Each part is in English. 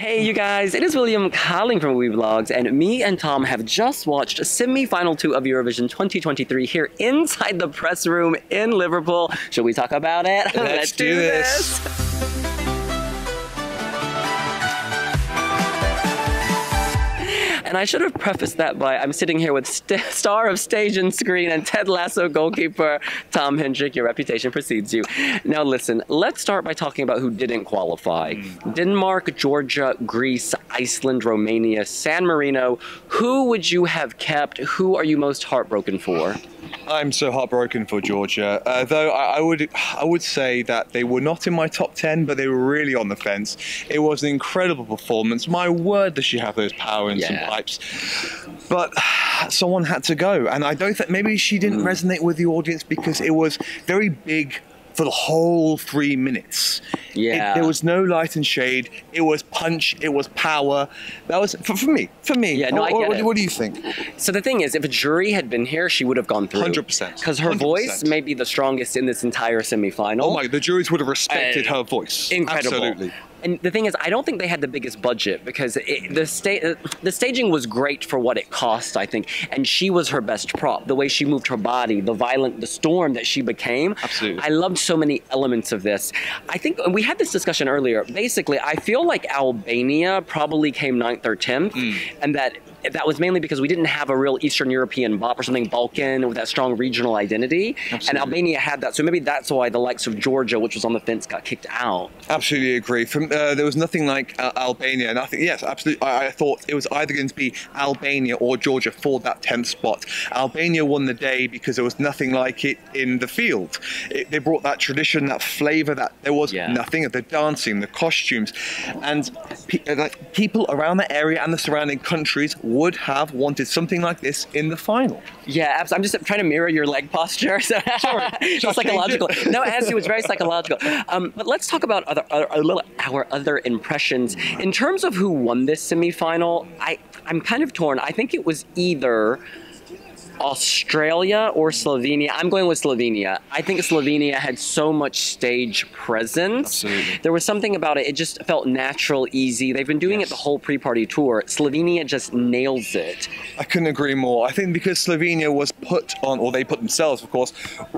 Hey you guys, it is William calling from Vlogs, and me and Tom have just watched semi-final two of Eurovision 2023 here inside the press room in Liverpool. Should we talk about it? Let's, Let's do, do this. this. And I should have prefaced that by I'm sitting here with st star of stage and screen and Ted Lasso goalkeeper Tom Hendrick. Your reputation precedes you. Now listen, let's start by talking about who didn't qualify. Mm. Denmark, Georgia, Greece, Iceland, Romania, San Marino. Who would you have kept? Who are you most heartbroken for? I'm so heartbroken for Georgia. Uh, though I, I, would I would say that they were not in my top 10, but they were really on the fence. It was an incredible performance. My word, does she have those power and yeah. some pipes. But someone had to go. And I don't think maybe she didn't mm. resonate with the audience because it was very big for the whole three minutes. Yeah. It, there was no light and shade. It was punch. It was power. That was for, for me. For me. Yeah. No, what, I get what, it. what do you think? So the thing is, if a jury had been here, she would have gone through. Hundred percent. Because her 100%. voice may be the strongest in this entire semifinal. Oh my! The juries would have respected her voice. Incredible. Absolutely. And the thing is, I don't think they had the biggest budget because it, the sta- the staging was great for what it cost, I think. And she was her best prop. The way she moved her body, the violent, the storm that she became. Absolutely. I loved so many elements of this. I think we had this discussion earlier. Basically, I feel like Albania probably came ninth or tenth, mm. and that that was mainly because we didn't have a real Eastern European bop or something Balkan with that strong regional identity. Absolutely. And Albania had that. So maybe that's why the likes of Georgia, which was on the fence, got kicked out. Absolutely agree. From uh, there was nothing like uh, Albania, and I think yes, absolutely. I, I, thought it was either going to be Albania or Georgia for that tenth spot. Albania won the day because there was nothing like it in the field. It, they brought that tradition, that flavour, that there was yeah. nothing of the dancing, the costumes, and pe uh, like people around the area and the surrounding countries would have wanted something like this in the final. Yeah, absolutely. I'm just trying to mirror your leg posture. So it's psychological. no, as it was very psychological. Um, but let's talk about other, other, our other impressions in terms of who won this semifinal. I I'm kind of torn. I think it was either Australia or Slovenia. I'm going with Slovenia. I think Slovenia had so much stage presence. Absolutely. There was something about it. It just felt natural, easy. They've been doing yes. it the whole pre-party tour. Slovenia just nails it. I couldn't agree more. I think because Slovenia was put on, or they put themselves, of course,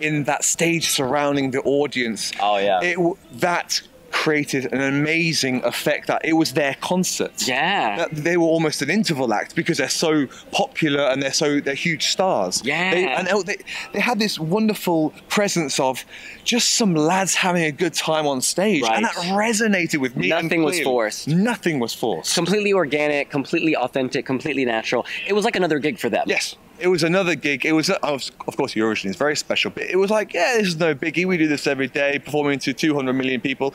in that stage surrounding the audience. Oh yeah. It, that created an amazing effect that it was their concert. Yeah. That they were almost an interval act because they're so popular and they're so they're huge stars. Yeah. They, and they, they had this wonderful presence of just some lads having a good time on stage. Right. And that resonated with me. Nothing was forced. Nothing was forced. Completely organic, completely authentic, completely natural. It was like another gig for them. Yes it was another gig. It was, of course, Eurovision is very special, but it was like, yeah, this is no biggie. We do this every day, performing to 200 million people.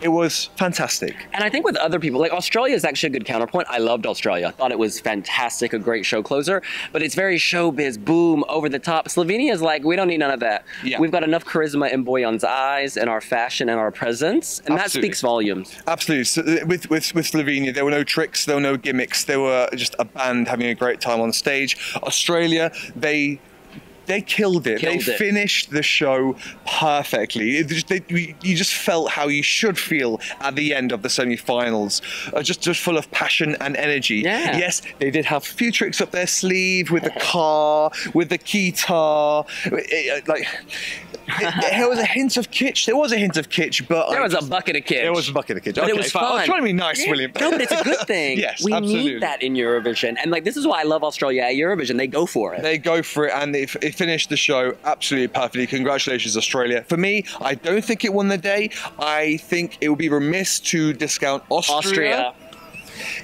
It was fantastic. And I think with other people, like Australia is actually a good counterpoint. I loved Australia. I thought it was fantastic, a great show closer, but it's very showbiz, boom, over the top. Slovenia is like, we don't need none of that. Yeah. We've got enough charisma in Bojan's eyes and our fashion and our presence, and Absolutely. that speaks volumes. Absolutely. So uh, with, with, with Slovenia, there were no tricks, there were no gimmicks. There were just a band having a great time on stage. Australia Australia, they they killed it. Killed they it. finished the show perfectly. Just, they, you just felt how you should feel at the end of the semi-finals, uh, just just full of passion and energy. Yeah. Yes, they did have a few tricks up their sleeve with the car, with the guitar, it, like there was a hint of kitsch. There was a hint of kitsch, but there I was just, a bucket of kitsch. There was a bucket of kitsch, but okay, it was fun. I was trying to be nice. William. No, but it's a good thing. yes, we absolutely. need that in Eurovision, and like this is why I love Australia at Eurovision. They go for it. They go for it, and they, they finished the show absolutely perfectly. Congratulations, Australia. For me, I don't think it won the day. I think it would be remiss to discount Austria. Austria.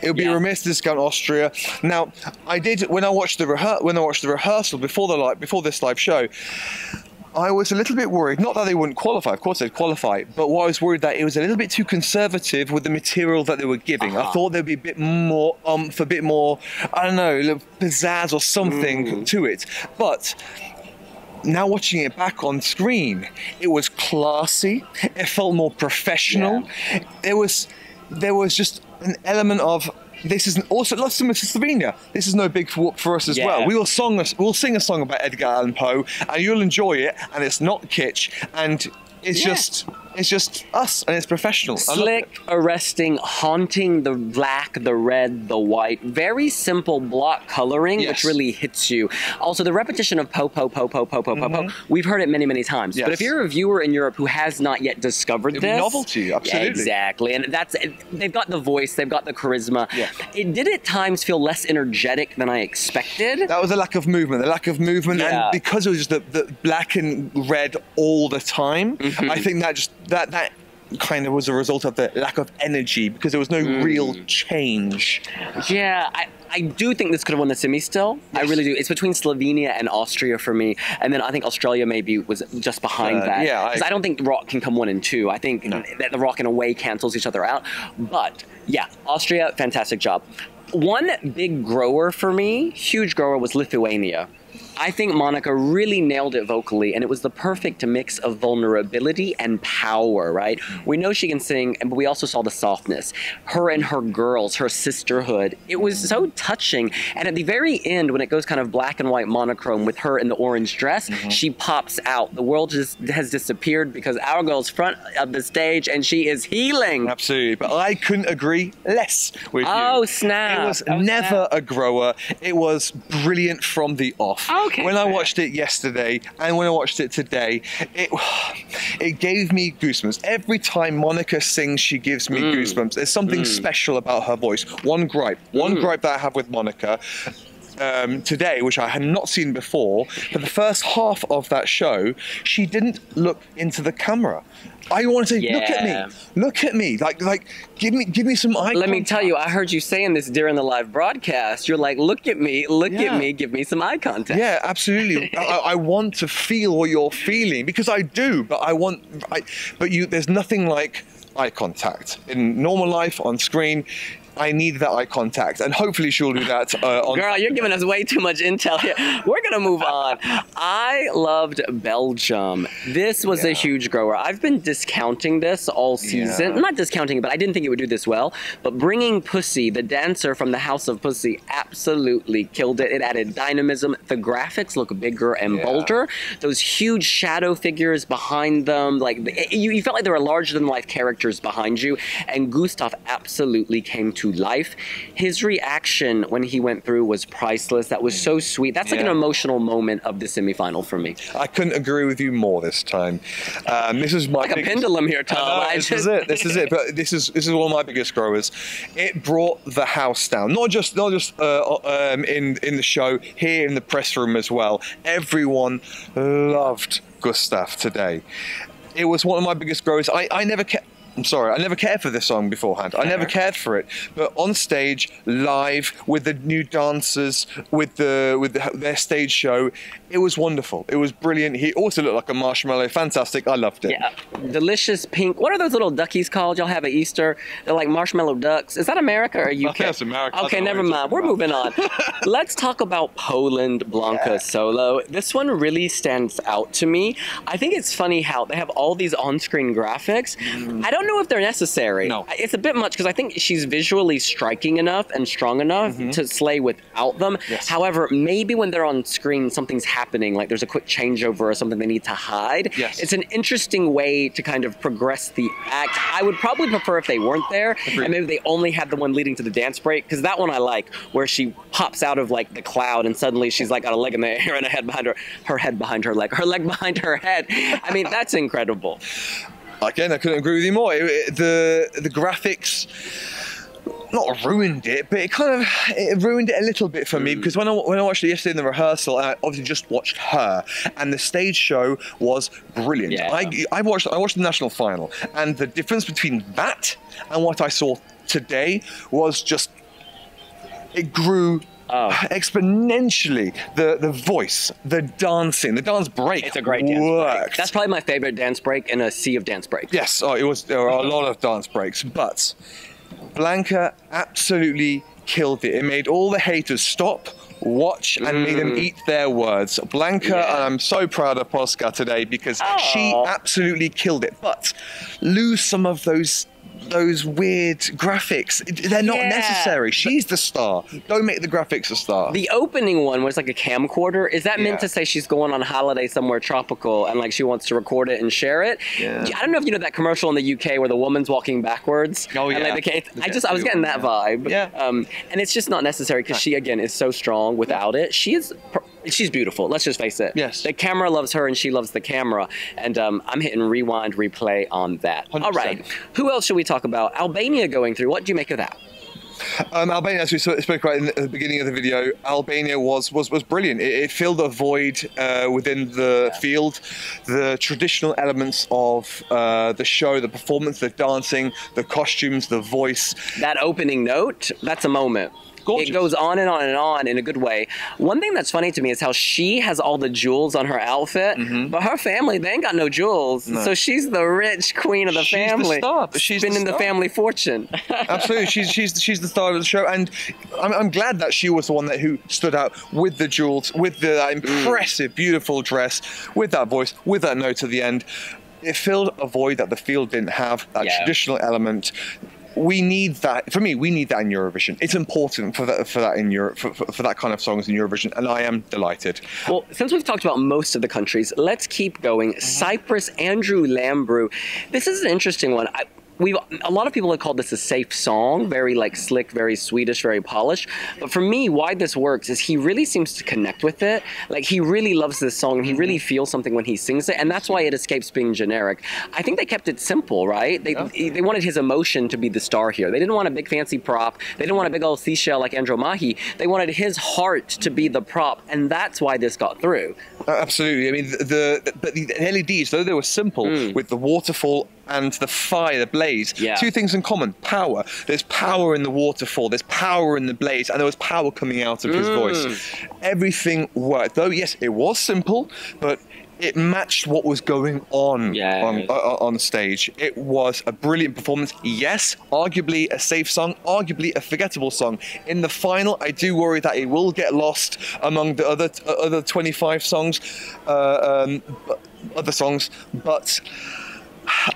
It would be yeah. remiss to discount Austria. Now, I did when I watched the rehe- when I watched the rehearsal before the live before this live show. I was a little bit worried, not that they wouldn't qualify, of course they'd qualify, but what I was worried that it was a little bit too conservative with the material that they were giving. Uh-huh. I thought there'd be a bit more, um, for a bit more, I don't know, pizzazz or something mm. to it. But now watching it back on screen, it was classy. It felt more professional. Yeah. There was, there was just an element of this is also like similar to Slovenia. This is no big whoop for us as yeah. well. We will song we'll sing a song about Edgar Allan Poe, and you'll enjoy it. And it's not kitsch, and it's yeah. just It's just us, and it's professional. Slick, arresting, haunting the black, the red, the white. Very simple block coloring, Yes. which really hits you. Also, the repetition of po, po, po, po, po, po, po, po. We've heard it many, many times. But Mm-hmm. If you're a viewer in Europe who has not yet discovered It'd this, novelty, Yeah, absolutely. exactly. And that's they've got the voice, they've got the charisma. Yeah. It did at times feel less energetic than I expected. That was a lack of movement, the lack of movement, Yeah. and because it was just the, the black and red all the time, Mm-hmm. I think that just that that kind of was a result of the lack of energy because there was no Mm. real change. Yeah, I, I do think this could have won the semi still. I really do. It's between Slovenia and Austria for me. And then I think Australia maybe was just behind Uh, that. yeah, I- Because I, don't think Rock can come one and two. I think that the Rock in a way cancels each other out. But yeah, Austria, fantastic job. One big grower for me, huge grower, was Lithuania. I think Monika really nailed it vocally, and it was the perfect mix of vulnerability and power, right? We know she can sing, but we also saw the softness. Her and her girls, her sisterhood. It was so touching. And at the very end, when it goes kind of black and white monochrome with her in the orange dress, mm-hmm. she pops out. The world just has disappeared because our girl's front of the stage and she is healing. Absolutely, but I couldn't agree less with you. Oh, snap. It was Oh, never snap. a grower. It was brilliant from the off. Oh, Okay, When I watched it yesterday and when I watched it today, it it gave me goosebumps. Every time Monika sings, she gives me Mm. goosebumps. There's something special about her voice. One gripe, one Mm. gripe that I have with Monika. Um, today, which I had not seen before, for the first half of that show, she didn't look into the camera. I want to say, look at me, look at me, like, like, give me, give me some eye. Let me contact. tell you, I heard you saying this during the live broadcast. You're like, look at me, look Yeah. at me, give me some eye contact. Yeah, absolutely. I, I want to feel what you're feeling because I do, but I want, I, but you, there's nothing like eye contact in normal life on screen. I need that eye contact, and hopefully she'll do that uh, on. Girl, you're giving us way too much intel here. We're gonna move on. I loved Belgium. This was a huge grower. I've been discounting this all season. Yeah. Not discounting it, but I didn't think it would do this well. But bringing Pussy, the dancer from the House of Pussy, absolutely killed it. It added dynamism. The graphics look bigger and Yeah. bolder. Those huge shadow figures behind them, like it- you, you felt like there were larger than life characters behind you. And Gustaph absolutely came to life. His reaction when he went through was priceless. That was so sweet. That's like an emotional moment of the semifinal for me. I couldn't agree with you more this time. Um, this is my Like a pendulum here, Tom. I this just- is it. This is it. But this is this is one of my biggest growers. It brought the house down. Not just not just uh, um, in in the show here in the press room as well. Everyone loved Gustaph today. It was one of my biggest growers. I I never kept. I'm sorry, I never cared for this song beforehand. I never cared for it, but on stage, live with the new dancers, with the with the, their stage show, it was wonderful. It was brilliant. He also looked like a marshmallow. Fantastic. I loved it. Yeah, delicious pink. What are those little duckies called? Y'all have at Easter? They're like marshmallow ducks. Is that America or UK? think that's America. Okay, don't never mind. We're talking moving on. Let's talk about Poland Blanka Yeah. solo. This one really stands out to me. I think it's funny how they have all these on-screen graphics. Mm. I don't know if they're necessary. No. it's a bit much because I think she's visually striking enough and strong enough mm-hmm. to slay without them. Yes. However, maybe when they're on screen, something's happening. Like there's a quick changeover or something they need to hide. Yes. It's an interesting way to kind of progress the act. I would probably prefer if they weren't there Agreed. and maybe they only had the one leading to the dance break because that one I like where she pops out of like the cloud and suddenly she's like got a leg in the air and a head behind her, her head behind her leg, her leg behind her head. I mean, that's incredible. Again, I couldn't agree with you more. It- it- the the graphics not ruined it, but it kind of it ruined it a little bit for Mm. me because when I when I watched it yesterday in the rehearsal, I obviously just watched her, and the stage show was brilliant. Yeah. I I watched I watched the national final, and the difference between that and what I saw today was just it grew. Oh. Exponentially, the the voice, the dancing, the dance break. It's a great dance break. That's probably my favorite dance break in a sea of dance breaks. Yes, oh, it was. There were a lot of dance breaks, but Blanka absolutely killed it. It made all the haters stop, watch, and made them eat their words. Blanka, Mm. Yeah. and I'm so proud of Posca today because she absolutely killed it. But lose some of those those weird graphics. They're not Yeah. necessary. She's the star. Don't make the graphics a star. The opening one was like a camcorder. Is that Yeah. meant to say she's going on holiday somewhere tropical and like she wants to record it and share it? Yeah. I don't know if you know that commercial in the UK where the woman's walking backwards. Oh, and, yeah. like, the ca- The I just I was getting that yeah. vibe. Yeah. Um, and it's just not necessary because she again is so strong without it. She is. per- She's beautiful. Let's just face it. Yes. The camera loves her and she loves the camera. And um, I'm hitting rewind, replay on that. All 100%. right. Who else should we talk about? Albania going through. What do you make of that? Um, Albania, as we spoke about in the beginning of the video, Albania was was, was brilliant. It, it filled a void uh, within the field. The traditional elements of uh, the show, the performance, the dancing, the costumes, the voice. that opening note, that's a moment. Gorgeous. It goes on and on and on in a good way. One thing that's funny to me is how she has all the jewels on her outfit, but her family, they ain't got no jewels. Mm-hmm. No. So she's the rich queen of the She's the family. star, but she's the spending the, star. family fortune. Absolutely, she's she's she's the star of the show, and I'm, I'm glad that she was the one that who stood out with the jewels, with the, that impressive, beautiful dress, with that voice, with that note at the end. It filled a void that the field didn't have. That Yeah. traditional element. We need that. For me, we need that in Eurovision. It's important for that for that in Europe for, for, for that kind of songs in Eurovision, and I am delighted. Well, since we've talked about most of the countries, let's keep going. Cyprus, Andrew Lambrou. This is an interesting one. I, we've a lot of people have called this a safe song, very like slick, very Swedish, very polished. But for me, why this works is he really seems to connect with it. Like he really loves this song, and he really Mm-hmm. feels something when he sings it, and that's why it escapes being generic. I think they kept it simple, right? They they wanted his emotion to be the star here. They didn't want a big fancy prop. They didn't want a big old seashell like Andromache. They wanted his heart to be the prop, and that's why this got through. Uh, Absolutely. I mean, the, the but the LEDs, though they were simple, with the waterfall and the fire, the blaze, Yeah. two things in common: power. There's power in the waterfall. There's power in the blaze, and there was power coming out of his voice. Everything worked. Though yes, it was simple, but. It matched what was going on Yes. on, uh, on stage. It was a brilliant performance. Yes, arguably a safe song, arguably a forgettable song. In the final, I do worry that it will get lost among the other uh, other 25 songs, uh, um, other songs. But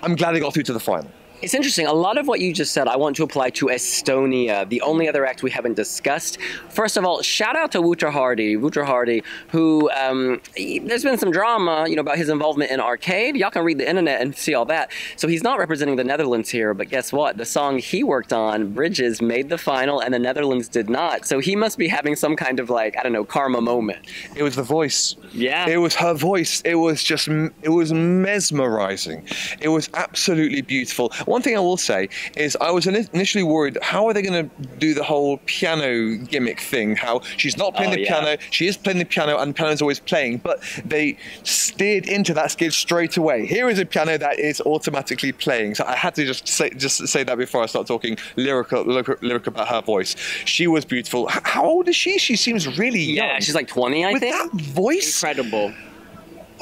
I'm glad it got through to the final. It's interesting. A lot of what you just said, I want to apply to Estonia, the only other act we haven't discussed. First of all, shout out to Wouter Hardy, Wouter Hardy, who um, he- there's been some drama, you know, about his involvement in arcade. Y'all can read the internet and see all that. So he's not representing the Netherlands here, but guess what? The song he worked on, Bridges, made the final, and the Netherlands did not. So he must be having some kind of like I don't know karma moment. It was the voice. Yeah. It was her voice. It was just, it was mesmerizing. It was absolutely beautiful. One thing I will say is I was initially worried, how are they going to do the whole piano gimmick thing? How she's not playing Oh, the yeah. piano, she is playing the piano, and the piano's always playing, but they steered into that skid straight away. Here is a piano that is automatically playing. So I had to just say, just say that before I start talking lyrical, lyric, lyric about her voice. She was beautiful. How old is she? She seems really young. Yeah, she's like 20, I With think. that voice, Incredible.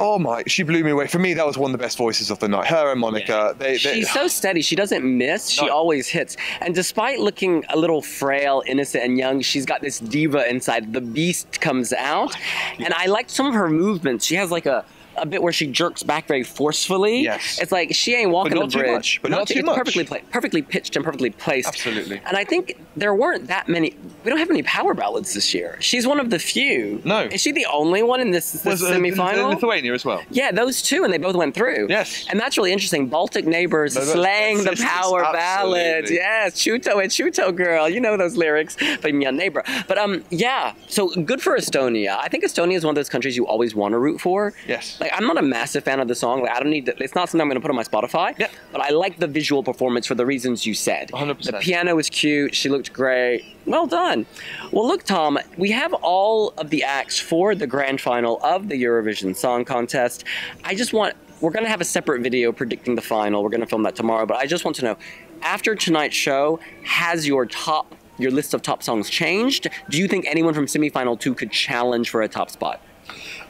Oh my, she blew me away. For me, that was one of the best voices of the night. Her and Monika, they, they, She's so steady. She doesn't miss. She No. always hits. And despite looking a little frail, innocent, and young, she's got this diva inside. The beast comes out. And I liked some of her movements. She has like a. A bit where she jerks back very forcefully. Yes. It's like she ain't walking not the too bridge. much. But not too it's much. perfectly pla- perfectly pitched and perfectly placed. Absolutely. And I think there weren't that many. We don't have any power ballads this year. She's one of the few. No. Is she the only one in this, this was uh, semifinal? Lithuania as well. Yeah, those two, and they both went through. Yes. And that's really interesting. Baltic neighbors No, the power ballads. Yes, Chuto and Chuto girl. You know those lyrics. But my neighbor. But um, yeah. So good for Estonia. I think Estonia is one of those countries you always want to root for. Yes. Like I'm not a massive fan of the song. Like I don't need. To, it's not something I'm going to put on my Spotify. Yeah. But I like the visual performance for the reasons you said. 100%. The piano was cute. She looked great. Well done. Well, look, Tom, we have all of the acts for the grand final of the Eurovision Song Contest. I just want, we're going to have a separate video predicting the final. We're going to film that tomorrow, but I just want to know after tonight's show, has your top, your list of top songs changed? Do you think anyone from semifinal two could challenge for a top spot?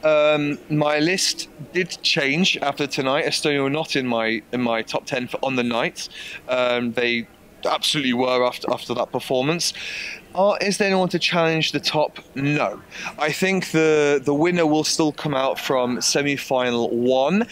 Um, my list did change after tonight. Estonia were not in my in my top ten for, on the night. Um, they absolutely were after after that performance. Uh, is there anyone to challenge the top? No. I think the the winner will still come out from semi-final one.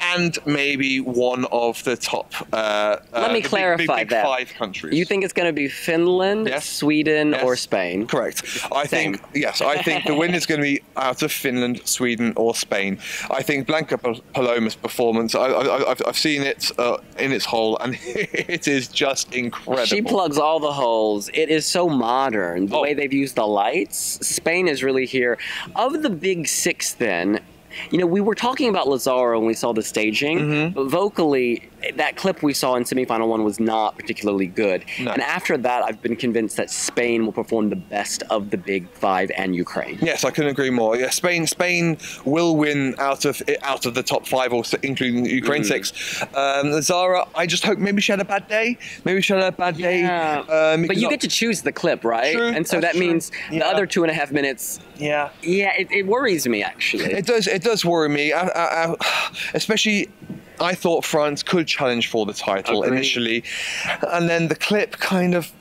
And maybe one of the top. Uh, Let uh, me clarify big, big, big that. Five countries. You think it's going to be Finland, Yes. Sweden, Yes. or Spain? Correct. I Same. think yes. I think the win is going to be out of Finland, Sweden, or Spain. I think Blanca Paloma's performance. I, I, I've, I've seen it uh, in its whole, and it is just incredible. She plugs all the holes. It is so modern. The Oh. way they've used the lights. Spain is really here. Of the big six, then, you know, we were talking about La Zarra when we saw the staging, Mm-hmm. but vocally, that clip we saw in semifinal one was not particularly good. No. And after that, I've been convinced that Spain will perform the best of the big five and Ukraine. Yes, I couldn't agree more. Yeah, Spain Spain will win out of out of the top five, or including Ukraine Mm. six. Um, Zarra, I just hope maybe she had a bad day. Maybe she had a bad day. Yeah. Um, but you get to choose the clip, right? True, and so that true. means the other two and a half minutes. yeah. Yeah, it, it worries me actually. It does. It does worry me, I, I, I, especially. I thought France could challenge for the title Agreed. initially, and then the clip kind of.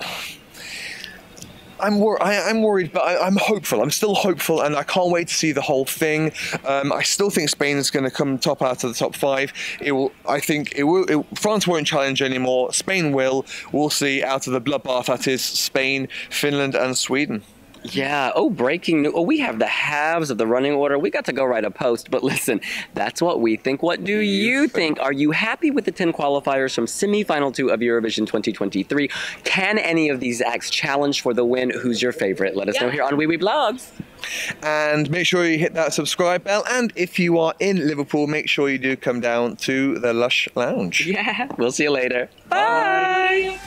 I'm wor- I, I'm worried, but I, I'm hopeful. I'm still hopeful, and I can't wait to see the whole thing. Um, I still think Spain is going to come top out of the top five. It will. I think it will. It, France won't challenge anymore. Spain will. We'll see out of the bloodbath that is Spain, Finland, and Sweden. Yeah. Oh, breaking news. Oh, we have the halves of the running order. We got to go write a post. But listen, that's what we think. What do you think? Are you happy with the 10 qualifiers from semifinal two of Eurovision 2023? Can any of these acts challenge for the win? Who's your favorite? Let us know here on Wiwibloggs. And make sure you hit that subscribe bell. And if you are in Liverpool, make sure you do come down to the Lush Lounge. Yeah. We'll see you later. Bye.